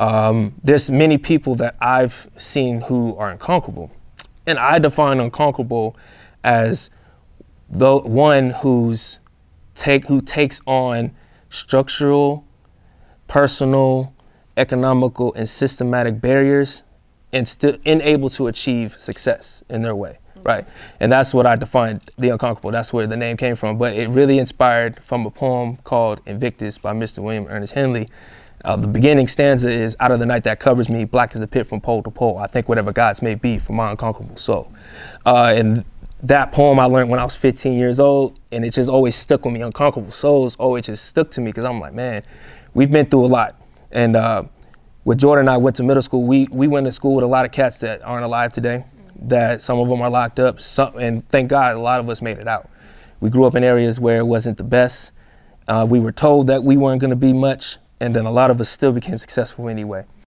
Um, there's many people that I've seen who are unconquerable, and I define unconquerable as the one who's take who takes on structural, personal, economical, and systematic barriers, and still unable to achieve success in their way. Right, and that's what I defined the unconquerable. That's where the name came from. But it really inspired from a poem called Invictus by Mr. William Ernest Henley uh, the beginning stanza is out of the night that covers me, black as the pit from pole to pole. I think whatever gods may be for my unconquerable soul. Uh, and that poem I learned when I was 15 years old, and it just always stuck with me. Unconquerable souls always just stuck to me because I'm like, man, we've been through a lot. And uh, with Jordan and I went to middle school, we, we went to school with a lot of cats that aren't alive today, that some of them are locked up, some, and thank God a lot of us made it out. We grew up in areas where it wasn't the best. Uh, we were told that we weren't going to be much, and then a lot of us still became successful anyway.